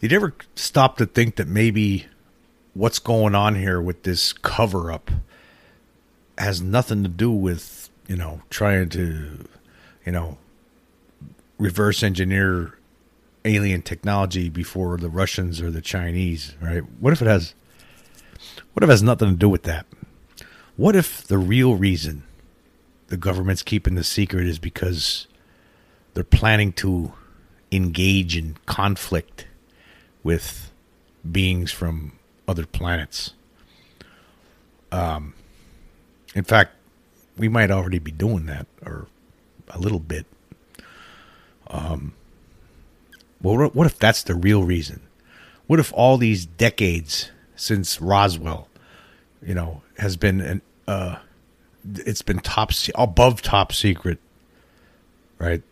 Did you ever stop to think that maybe what's going on here with this cover up has nothing to do with, you know, trying to, you know, reverse engineer alien technology before the Russians or the Chinese, right? What if it has what if it has nothing to do with that? What if the real reason the government's keeping the secret is because they're planning to engage in conflict with beings from other planets? Um, in fact, we might already be doing that, or a little bit. Um, well, what if that's the real reason? What if all these decades since Roswell, you know, has been an uh, it's been top above top secret, right?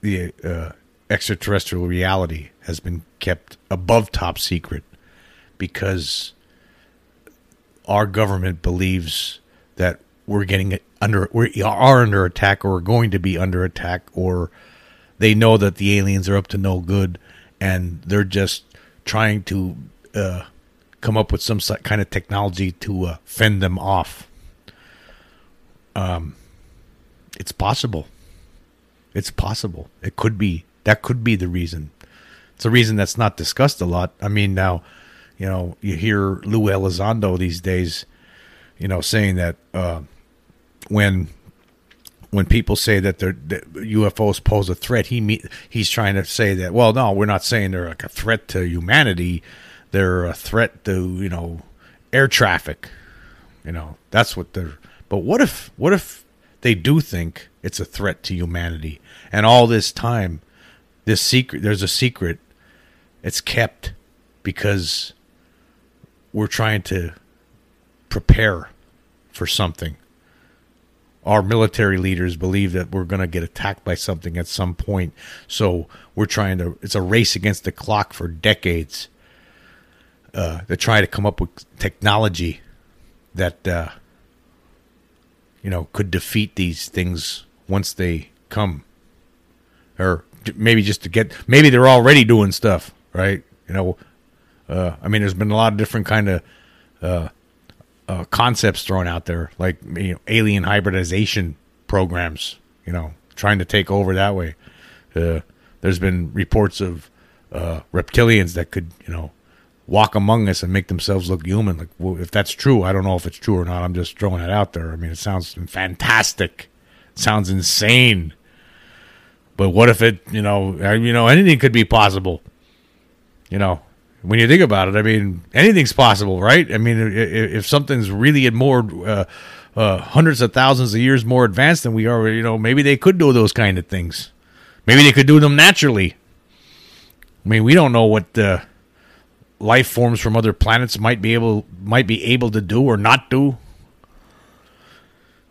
The uh, extraterrestrial reality has been kept above top secret because our government believes that we're getting under we are under attack or we're going to be under attack or they know that the aliens are up to no good and they're just trying to uh, come up with some kind of technology to uh, fend them off. Um, it's possible. It's possible. It could be. That could be the reason. It's a reason that's not discussed a lot. I mean, now, you know, you hear Lou Elizondo these days, you know, saying that uh, when when people say that, that UFOs pose a threat, he meet, he's trying to say that. Well, no, we're not saying they're like a threat to humanity. They're a threat to you know air traffic. You know that's what they're. But what if what if they do think it's a threat to humanity, and all this time, this secret there's a secret. It's kept because we're trying to prepare for something our military leaders believe that we're going to get attacked by something at some point. So we're trying to, it's a race against the clock for decades uh, to try to come up with technology that, uh, you know, could defeat these things once they come. Or maybe just to get, maybe they're already doing stuff, right? You know, uh, I mean, there's been a lot of different kind of uh, uh, concepts thrown out there, like you know, alien hybridization programs. You know, trying to take over that way. Uh, there's been reports of uh, reptilians that could, you know, walk among us and make themselves look human. Like, well, if that's true, I don't know if it's true or not. I'm just throwing it out there. I mean, it sounds fantastic. It sounds insane. But what if it, you know, you know, anything could be possible. You know, when you think about it, I mean, anything's possible, right? I mean, if, if something's really more uh, uh, hundreds of thousands of years more advanced than we are, you know, maybe they could do those kind of things. Maybe they could do them naturally. I mean, we don't know what life forms from other planets might be able might be able to do or not do.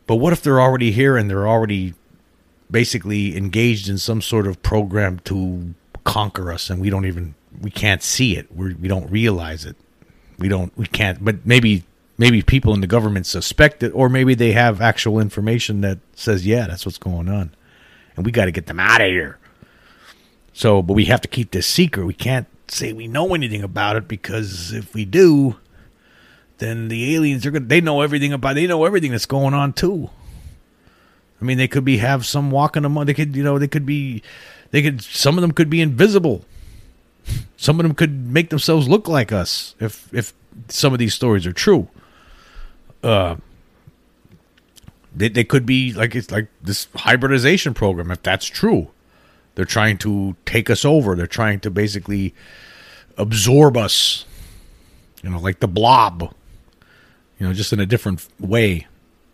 But what if they're already here and they're already basically engaged in some sort of program to conquer us and we don't even we can't see it. We're, we don't realize it. We don't. We can't. But maybe maybe people in the government suspect it, or maybe they have actual information that says, yeah, that's what's going on, and we got to get them out of here. So, but we have to keep this secret. We can't say we know anything about it because if we do, then the aliens are gonna. They know everything about. They know everything that's going on too. I mean, they could be have some walking among. They could, you know, they could be. They could. Some of them could be invisible some of them could make themselves look like us if if some of these stories are true. Uh, they they could be like it's like this hybridization program if that's true. They're trying to take us over. They're trying to basically absorb us. You know, like the blob. You know, just in a different way.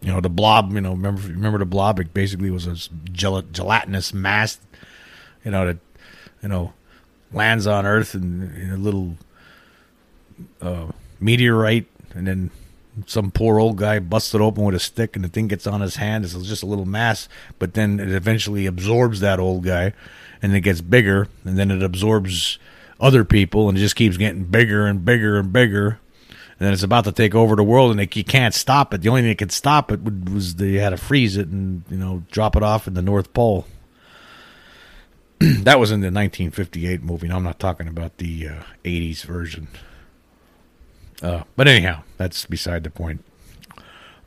You know, the blob. You know, remember remember the blob? It basically was a gelatinous mass. You know, that you know lands on Earth and a little uh, meteorite, and then some poor old guy busts it open with a stick, and the thing gets on his hand. It's just a little mass, but then it eventually absorbs that old guy, and it gets bigger, and then it absorbs other people, and it just keeps getting bigger and bigger and bigger. And then it's about to take over the world, and they, you can't stop it. The only thing that could stop it was they had to freeze it and you know drop it off in the North Pole. that was in the 1958 movie. I'm not talking about the uh, 80s version. Uh, but anyhow, that's beside the point.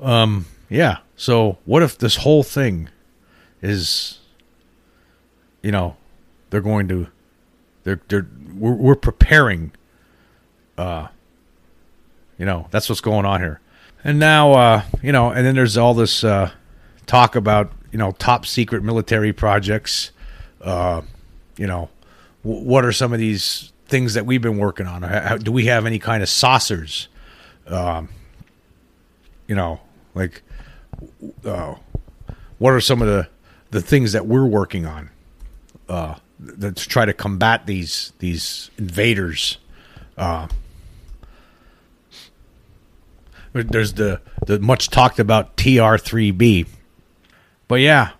Um, yeah. So what if this whole thing is, you know, they're going to, they're they're we're, we're preparing. Uh, you know, that's what's going on here. And now, uh, you know, and then there's all this uh, talk about you know top secret military projects. Uh, you know, w- what are some of these things that we've been working on? How, do we have any kind of saucers? Um, you know, like, uh, what are some of the the things that we're working on uh, to try to combat these these invaders? Uh, there's the the much talked about TR3B, but yeah,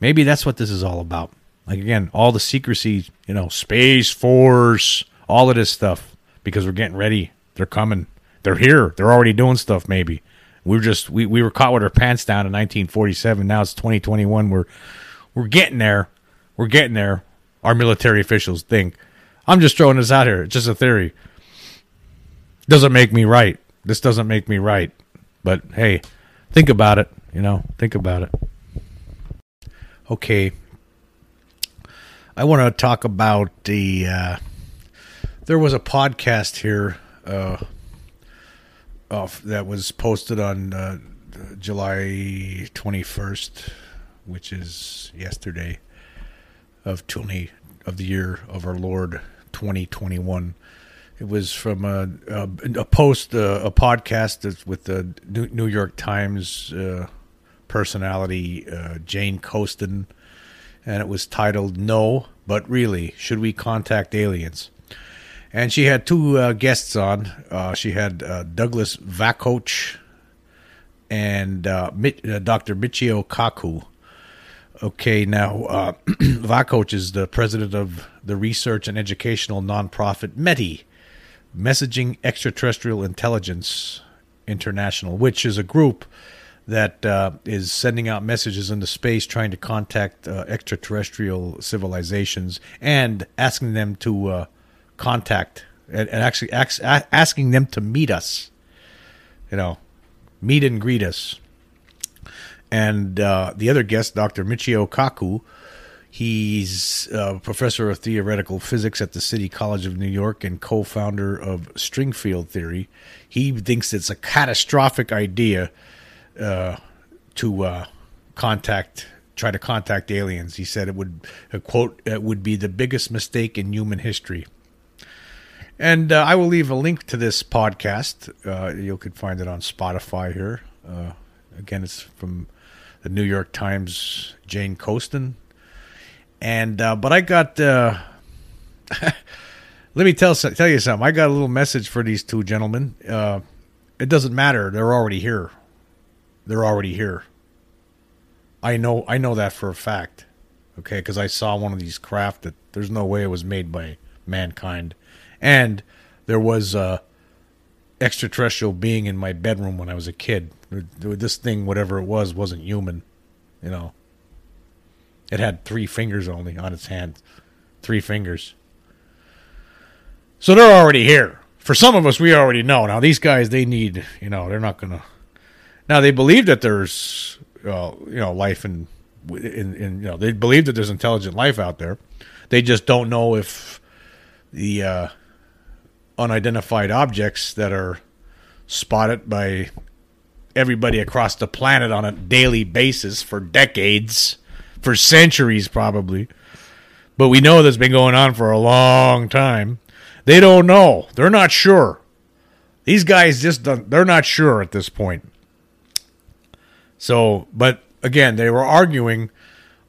maybe that's what this is all about. Like again, all the secrecy, you know, Space Force, all of this stuff, because we're getting ready. They're coming. They're here. They're already doing stuff. Maybe we were just we, we were caught with our pants down in 1947. Now it's 2021. We're we're getting there. We're getting there. Our military officials think. I'm just throwing this out here. It's just a theory. Doesn't make me right. This doesn't make me right. But hey, think about it. You know, think about it. Okay, I want to talk about the. Uh, there was a podcast here uh, off, that was posted on uh, July 21st, which is yesterday of 20 of the year of our Lord 2021. It was from a, a, a post, uh, a podcast with the New York Times uh, personality uh, Jane Coaston and it was titled No, but Really, Should We Contact Aliens? And she had two uh, guests on. Uh, she had uh, Douglas Vakoch and uh, uh, Dr. Michio Kaku. Okay, now uh, Vakoch is the president of the research and educational nonprofit METI, Messaging Extraterrestrial Intelligence International, which is a group that uh, is sending out messages into space trying to contact uh, extraterrestrial civilizations and asking them to uh, contact and, and actually ask, asking them to meet us. You know, meet and greet us. And uh, the other guest, Dr. Michio Kaku, he's a professor of theoretical physics at the City College of New York and co founder of string field theory. He thinks it's a catastrophic idea uh, to uh, contact try to contact aliens. He said it would a quote it would be the biggest mistake in human history. And uh, I will leave a link to this podcast. Uh, you could find it on Spotify here. Uh, again, it's from the New York Times, Jane Coaston. And uh, but I got. let me tell tell you something. I got a little message for these two gentlemen. it doesn't matter; they're already here they're already here. I know I know that for a fact. Okay, because I saw one of these craft that there's no way it was made by mankind, and there was a extraterrestrial being in my bedroom when I was a kid. This thing, whatever it was, wasn't human. You know, it had three fingers only on its hand, three fingers. So they're already here. For some of us, we already know. Now these guys, they need, you know, they're not gonna now they believe that there's uh, you know life in, in in you know they believe that there's intelligent life out there. They just don't know if the uh, unidentified objects that are spotted by everybody across the planet on a daily basis for decades, for centuries probably. But we know that's been going on for a long time. They don't know. They're not sure. These guys just they're not sure at this point. So, but again, they were arguing.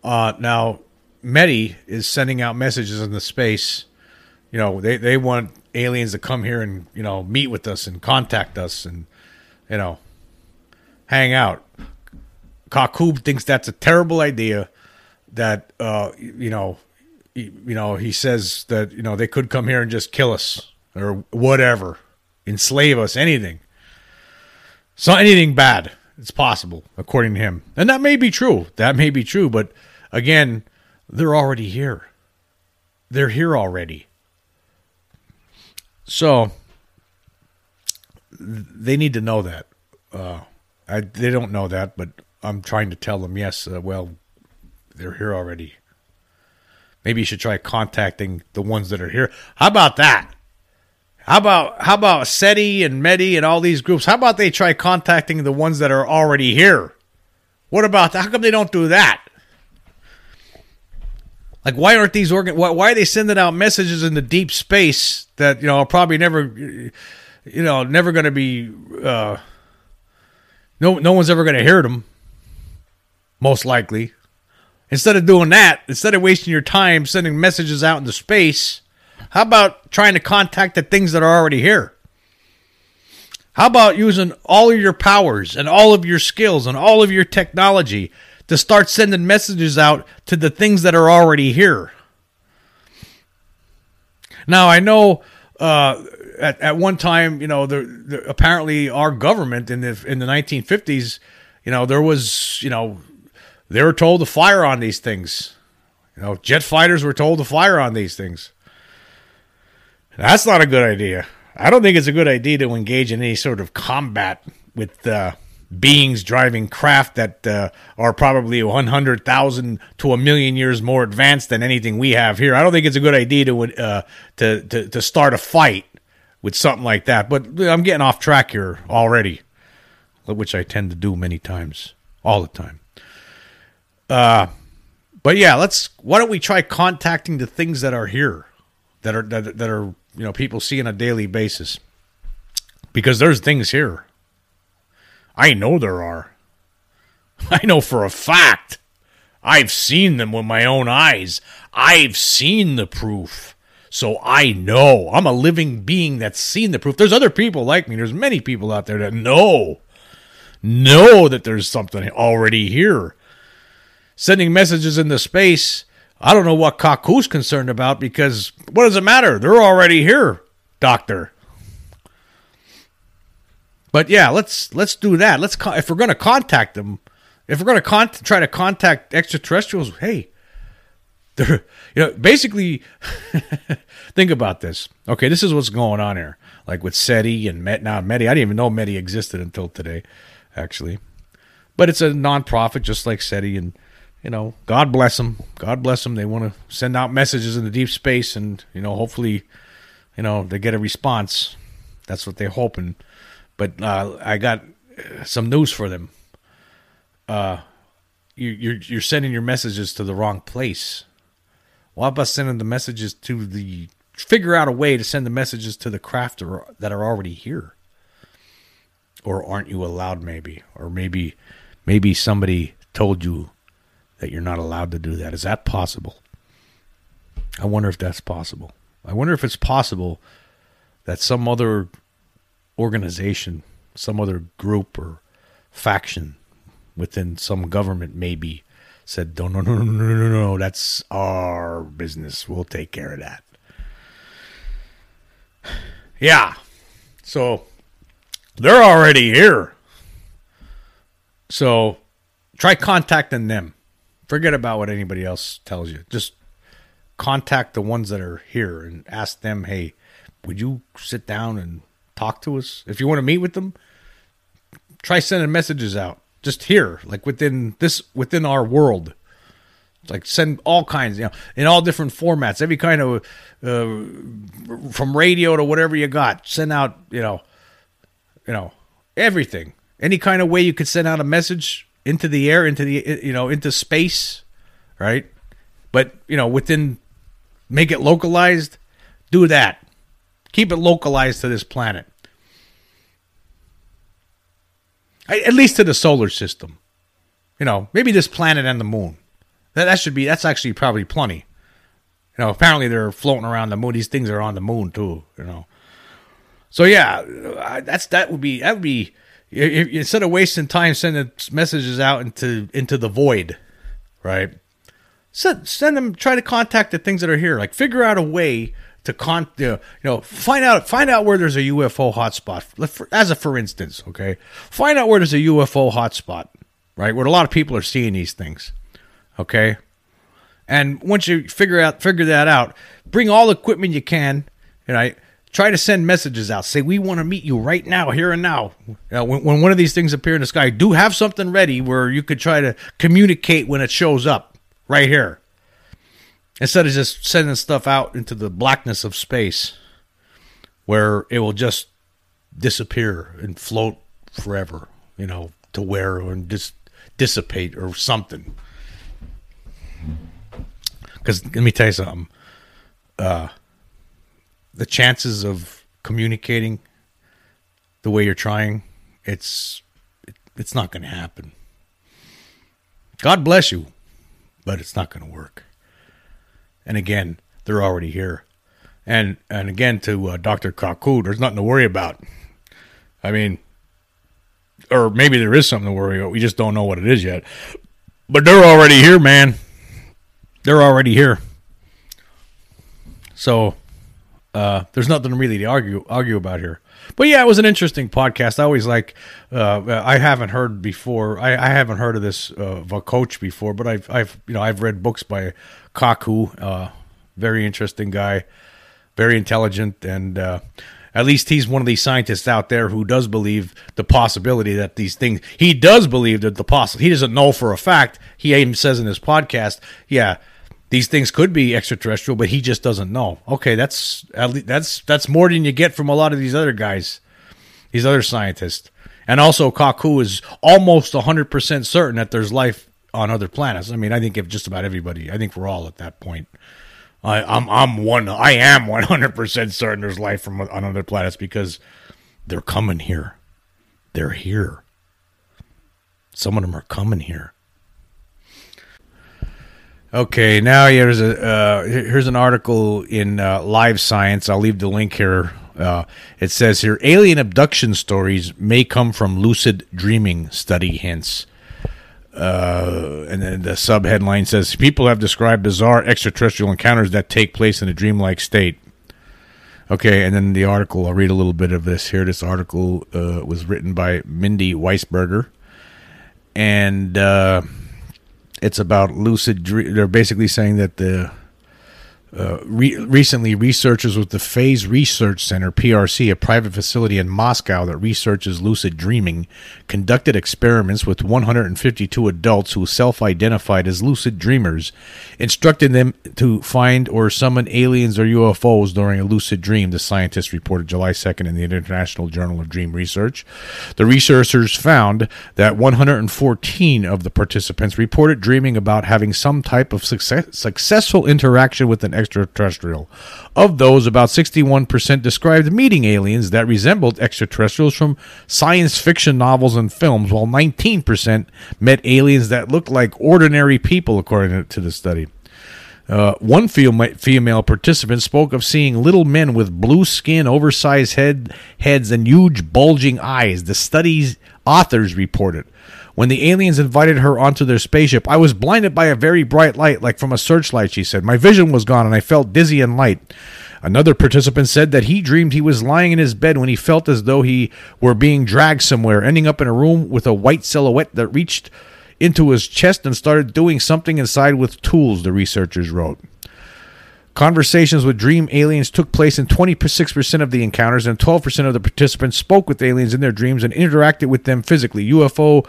Uh, now, METI is sending out messages in the space you know, they they want aliens to come here and you know meet with us and contact us and you know hang out. Kaku thinks that's a terrible idea. That uh, you know, you know, he says that you know they could come here and just kill us or whatever, enslave us, anything. So anything bad, it's possible according to him, and that may be true. That may be true, but again, they're already here. They're here already. So they need to know that. Uh, I, they don't know that, but I'm trying to tell them, yes, uh, well, they're here already. Maybe you should try contacting the ones that are here. How about that? How about how about SETI and METI and all these groups? How about they try contacting the ones that are already here? What about that? How come they don't do that? Like, why aren't these organ? Why, why are they sending out messages in the deep space that you know are probably never, you know, never going to be. Uh, no, no one's ever going to hear them. Most likely, instead of doing that, instead of wasting your time sending messages out into space, how about trying to contact the things that are already here? How about using all of your powers and all of your skills and all of your technology to start sending messages out to the things that are already here. Now I know uh, at at one time, you know, the, the, apparently our government in the in the 1950s, you know, there was, you know, they were told to fire on these things. You know, jet fighters were told to fire on these things. That's not a good idea. I don't think it's a good idea to engage in any sort of combat with uh, beings driving craft that uh, are probably 100,000 to a million years more advanced than anything we have here. I don't think it's a good idea to uh, to, to to start a fight with something like that. But I'm getting off track here already, which I tend to do many times, all the time. Uh, but yeah, let's. Why don't we try contacting the things that are here, that are that, that are you know people see on a daily basis, because there's things here I know there are. I know for a fact. I've seen them with my own eyes. I've seen the proof. So I know. I'm a living being that's seen the proof. There's other people like me. There's many people out there that know. Know that there's something already here. Sending messages into space. I don't know what Kaku's concerned about because what does it matter? They're already here, Doctor. But yeah, let's let's do that. Let's con- if we're going to contact them, if we're going to con- try to contact extraterrestrials, hey, they're you know basically think about this. Okay, this is what's going on here. Like with SETI and Met now METI, I didn't even know METI existed until today, actually. But it's a nonprofit, just like SETI, and you know, God bless them. God bless them. They want to send out messages in the deep space, and you know, hopefully, you know, they get a response. That's what they're hoping. But uh, I got some news for them. Uh, you, you're you're sending your messages to the wrong place. Why about sending the messages to the? Figure out a way to send the messages to the craft that are already here. Or aren't you allowed? Maybe, or maybe, maybe somebody told you that you're not allowed to do that. Is that possible? I wonder if that's possible. I wonder if it's possible that some other organization, some other group or faction within some government maybe said, no, no, no, no, no, no, no, that's our business. We'll take care of that. Yeah. So they're already here. So try contacting them. Forget about what anybody else tells you. Just contact the ones that are here and ask them, hey, would you sit down and talk to us. If you want to meet with them, try sending messages out. Just here, like within this within our world. Like send all kinds, you know, in all different formats, every kind of uh, from radio to whatever you got. Send out, you know, you know, everything. Any kind of way you could send out a message into the air, into the you know, into space, right? But you know, within make it localized. Do that. Keep it localized to this planet. At least to the solar system. You know, maybe this planet and the moon. That, that should be, that's actually probably plenty. You know, apparently they're floating around the moon. These things are on the moon too. You know, so yeah, that's that would be that would be instead of wasting time sending messages out into into the void, right? Send send them. Try to contact the things that are here. Like figure out a way to con you know find out find out where there's a UFO hotspot. As a for instance, okay, find out where there's a UFO hotspot, right? Where a lot of people are seeing these things, okay. And once you figure out figure that out, bring all the equipment you can, right? Try to send messages out. Say we want to meet you right now, here and now. Uh, when, when one of these things appear in the sky, do have something ready where you could try to communicate when it shows up right here, instead of just sending stuff out into the blackness of space, where it will just disappear and float forever. You know, to where and just dissipate or something. Because let me tell you something. Uh, the chances of communicating the way you're trying, it's it's not going to happen. God bless you, but it's not going to work. And again, they're already here. And and again to uh, Dr. Kaku, there's nothing to worry about. I mean, or maybe there is something to worry about. We just don't know what it is yet. But they're already here, man. They're already here. So uh, there's nothing really to argue argue about here. But yeah, it was an interesting podcast. I always like. Uh, I haven't heard before. I, I haven't heard of this uh, coach before, but I've I've you know I've read books by Kaku. Uh, very interesting guy, very intelligent, and uh, at least he's one of these scientists out there who does believe the possibility that these things. He does believe that the possible. He doesn't know for a fact. He even says in his podcast, yeah these things could be extraterrestrial, but he just doesn't know. Okay, that's that's that's more than you get from a lot of these other guys, these other scientists. And also, Kaku is almost hundred percent certain that there's life on other planets. I mean, I think if just about everybody, I think we're all at that point. I, I'm I'm one I am one hundred percent certain there's life from on other planets because they're coming here. They're here. Some of them are coming here. Okay, now here's a uh, here's an article in uh, Live Science. I'll leave the link here. Uh, it says here alien abduction stories may come from lucid dreaming. Study hints. Uh, and then the sub headline says people have described bizarre extraterrestrial encounters that take place in a dreamlike state. Okay, and then the article. I'll read a little bit of this here. This article uh, was written by Mindy Weisberger, and uh, it's about lucid dream. They're basically saying that the uh, re- recently, researchers with the Phase Research Center, PRC, a private facility in Moscow that researches lucid dreaming, conducted experiments with 152 adults who self identified as lucid dreamers, instructing them to find or summon aliens or UFOs during a lucid dream, the scientists reported July 2nd in the International Journal of Dream Research. The researchers found that 114 of the participants reported dreaming about having some type of success- successful interaction with an extraterrestrial. Of those, about 61% described meeting aliens that resembled extraterrestrials from science fiction novels and films, while 19% met aliens that looked like ordinary people, according to the study. Uh, one female participant spoke of seeing little men with blue skin, oversized head, heads, and huge bulging eyes. The study's authors reported. When the aliens invited her onto their spaceship, I was blinded by a very bright light, like from a searchlight, she said. My vision was gone and I felt dizzy and light. Another participant said that he dreamed he was lying in his bed when he felt as though he were being dragged somewhere, ending up in a room with a white silhouette that reached into his chest and started doing something inside with tools, the researchers wrote. Conversations with dream aliens took place in 26% of the encounters, and 12% of the participants spoke with aliens in their dreams and interacted with them physically. UFO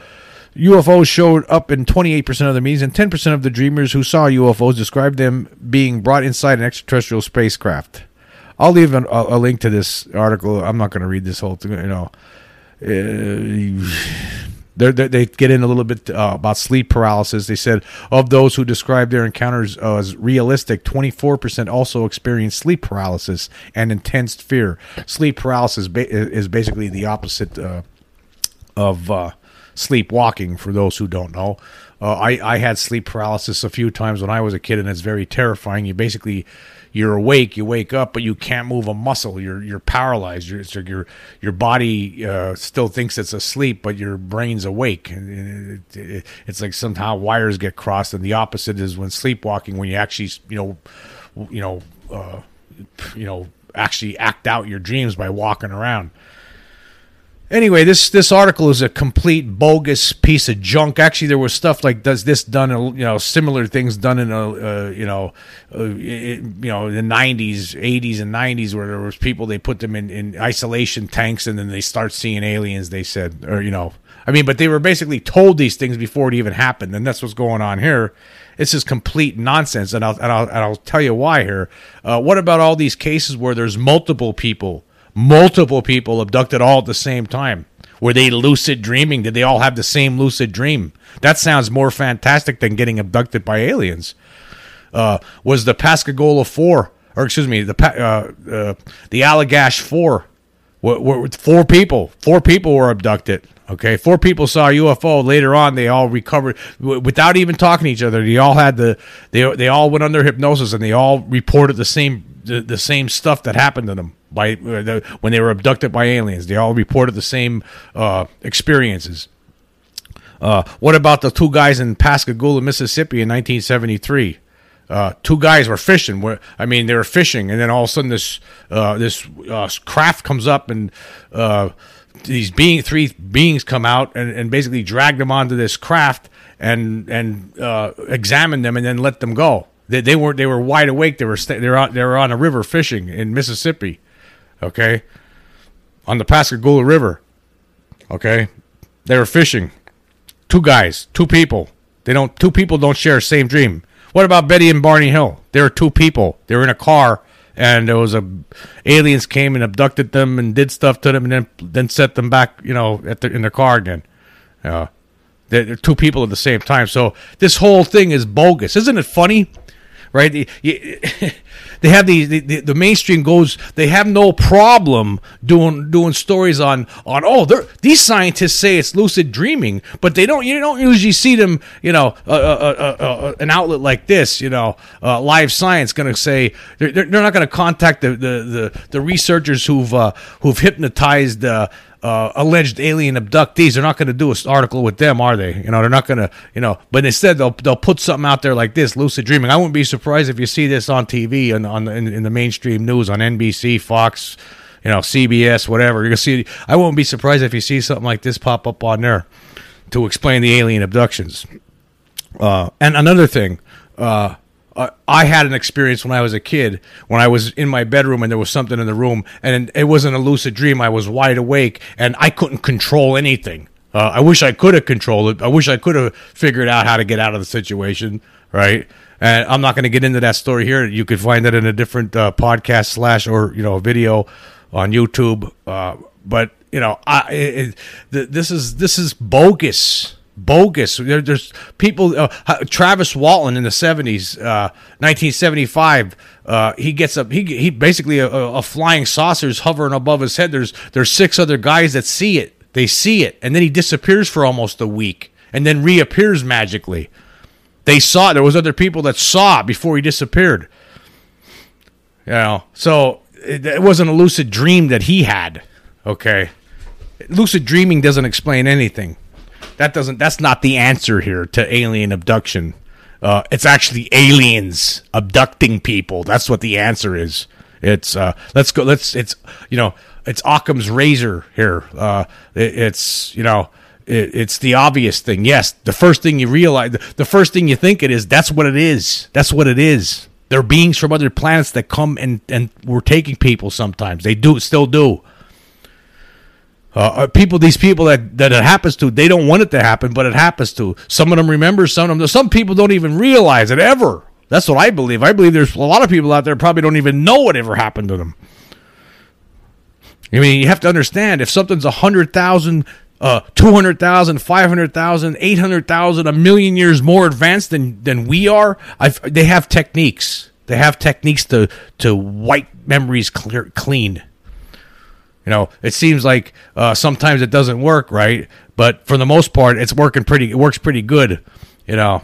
UFOs showed up in 28% of the meetings, and 10% of the dreamers who saw UFOs described them being brought inside an extraterrestrial spacecraft. I'll leave a, a link to this article. I'm not going to read this whole thing. You know, uh, they're, they're, they get in a little bit uh, about sleep paralysis. They said of those who described their encounters uh, as realistic, 24% also experienced sleep paralysis and intense fear. Sleep paralysis ba- is basically the opposite uh, of uh, sleepwalking, for those who don't know. Uh, I I had sleep paralysis a few times when I was a kid, and it's very terrifying. You basically you're awake, you wake up, but you can't move a muscle. You're you're paralyzed. Your your your body uh, still thinks it's asleep, but your brain's awake. It, it, it's like somehow wires get crossed, and the opposite is when sleepwalking, when you actually you know you know uh, you know actually act out your dreams by walking around anyway, this this article is a complete bogus piece of junk. Actually, there was stuff like does this done, you know, similar things done in a, uh, you know, uh, it, you know, the '90s, '80s, and '90s where there was people they put them in, in isolation tanks and then they start seeing aliens. They said, or you know, I mean, but they were basically told these things before it even happened, and that's what's going on here. This is complete nonsense, and I'll and I'll, and I'll tell you why here. Uh, what about all these cases where there's multiple people? Multiple people abducted all at the same time? Were they lucid dreaming? Did they all have the same lucid dream? That sounds more fantastic than getting abducted by aliens. Uh, was the Pascagoula Four, or excuse me, the uh, uh, the Allagash Four? Four people. Four people were abducted. Okay, four people saw a UFO. Later on, they all recovered without even talking to each other. They all had the they they all went under hypnosis and they all reported the same the, the same stuff that happened to them by uh, the, when they were abducted by aliens. They all reported the same uh, experiences. Uh, what about the two guys in Pascagoula, Mississippi, in 1973? Uh, two guys were fishing. Where I mean, they were fishing, and then all of a sudden, this uh, this uh, craft comes up, and these being three beings come out and, and basically drag them onto this craft and and examine them, and then let them go. They, they were they were wide awake. They were st- they were on, they were on a river fishing in Mississippi okay, on the Pascagoula River. Okay, they were fishing. Two guys, two people. They don't. Two people don't share the same dream. What about Betty and Barney Hill? They were two people. They were in a car, and there was a aliens came and abducted them and did stuff to them, and then then set them back, you know, at the, in their car again. Uh, they're two people at the same time. So this whole thing is bogus. Isn't it funny? Right? They have these. The, the, mainstream goes. They have no problem doing doing stories on on. Oh, these scientists say it's lucid dreaming, but they don't. You don't usually see them. You know, uh, uh, uh, an outlet like this. You know, Live Science going to say they're, they're not going to contact the, the the the researchers who've who've hypnotized uh, alleged alien abductees. They're not going to do an article with them, are they? You know, they're not going to, you know. But instead, they'll they'll put something out there like this: lucid dreaming. I wouldn't be surprised if you see this on TV and on, in, in the mainstream news on NBC, Fox, you know, CBS, whatever. You're gonna see. I won't be surprised if you see something like this pop up on there to explain the alien abductions. Uh, and another thing. Uh, uh, I had an experience when I was a kid when I was in my bedroom and there was something in the room and it wasn't a lucid dream. I was wide awake and I couldn't control anything. Uh, I wish I could have controlled it. I wish I could have figured out how to get out of the situation. Right. And I'm not going to get into that story here. You could find that in a different uh, podcast slash or you know video on YouTube. Uh, but you know, I it, it, this is this is bogus bogus. There, there's people. Uh, Travis Walton in the '70s, uh, 1975. Uh, he gets up. He he basically a, a, flying saucer's hovering above his head. There's there's six other guys that see it. They see it, and then he disappears for almost a week, and then reappears magically. They saw it. There was other people that saw it before he disappeared. You know, so it, it wasn't a lucid dream that he had. Okay, lucid dreaming doesn't explain anything that doesn't. That's not the answer here to alien abduction. Uh, it's actually aliens abducting people. That's what the answer is. It's uh, let's go. Let's. It's you know. It's Occam's razor here. Uh, it, it's you know. It, it's the obvious thing. Yes, the first thing you realize, the first thing you think it is. That's what it is. That's what it is. They're beings from other planets that come and and we're taking people. Sometimes they do still do. Uh, uh, people, these people that, that it happens to, they don't want it to happen, but it happens to. Some of them remember, some of them, some people don't even realize it ever. That's what I believe. I believe there's a lot of people out there probably don't even know what ever happened to them. I mean, you have to understand if something's 100,000, uh, 200,000, 500,000, 800,000, a million years more advanced than, than we are, I've, they have techniques. They have techniques to, to wipe memories clear, clean. You know, it seems like uh, sometimes it doesn't work right, but for the most part, it's working pretty. It works pretty good. You know,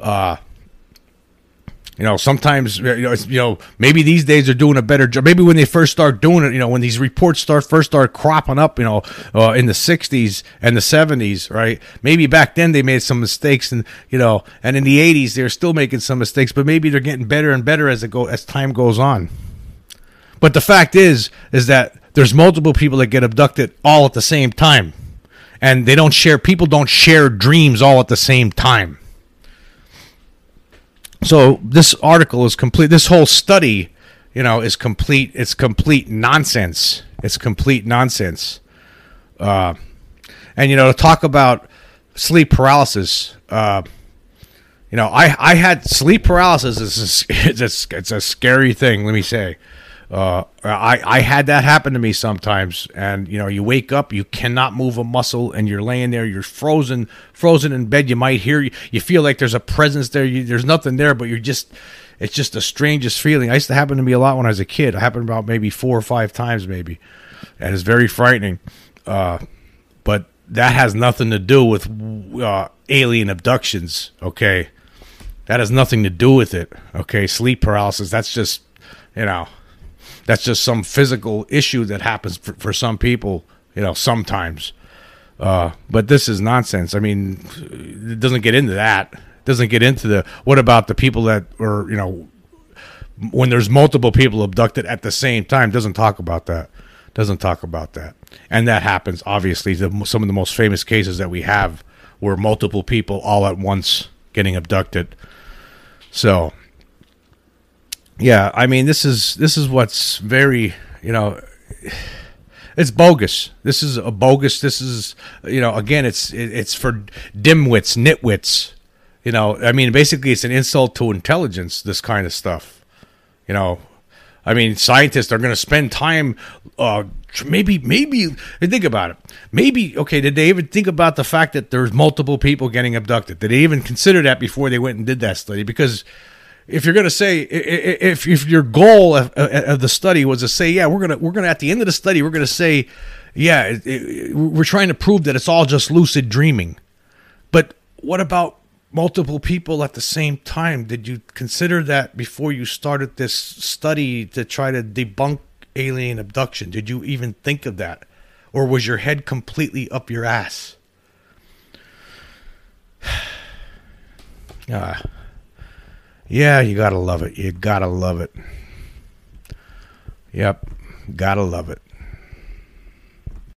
uh, you know, sometimes you know, you know, maybe these days they're doing a better job. Maybe when they first start doing it, you know, when these reports start first start cropping up, you know, uh, in the '60s and the '70s, right? Maybe back then they made some mistakes, and you know, and in the '80s they're still making some mistakes, but maybe they're getting better and better as it go as time goes on. But the fact is, is that there's multiple people that get abducted all at the same time, and they don't share. People don't share dreams all at the same time. So this article is complete. This whole study, you know, is complete. It's complete nonsense. It's complete nonsense. Uh, and you know, to talk about sleep paralysis. Uh, you know, I I had sleep paralysis. Is it's it's a scary thing. Let me say. Uh, I I had that happen to me sometimes, and you know, you wake up, you cannot move a muscle, and you're laying there, you're frozen, frozen in bed. You might hear, you you feel like there's a presence there. You, there's nothing there, but you're just, it's just the strangest feeling. I used to happen to me a lot when I was a kid. It happened about maybe four or five times, maybe, and it's very frightening. Uh, but that has nothing to do with uh, alien abductions. Okay, that has nothing to do with it. Okay, sleep paralysis. That's just, you know that's just some physical issue that happens for, for some people, you know, sometimes. Uh, but this is nonsense. I mean, it doesn't get into that. It doesn't get into the what about the people that are, you know, when there's multiple people abducted at the same time. Doesn't talk about that. Doesn't talk about that. And that happens. Obviously, the, some of the most famous cases that we have were multiple people all at once getting abducted. So yeah, I mean this is this is what's very you know it's bogus. This is a bogus. This is you know again it's it's for dimwits, nitwits. You know, I mean basically it's an insult to intelligence. This kind of stuff. You know, I mean scientists are going to spend time. Uh, maybe maybe think about it. Maybe okay. Did they even think about the fact that there's multiple people getting abducted? Did they even consider that before they went and did that study? Because if you're going to say if if your goal of, of, the study was to say yeah we're going to we're going to at the end of the study we're going to say yeah we're trying to prove that it's all just lucid dreaming. But what about multiple people at the same time? Did you consider that before you started this study to try to debunk alien abduction? Did you even think of that? Or was your head completely up your ass? Ah yeah, you gotta love it. You gotta love it. Yep, gotta love it.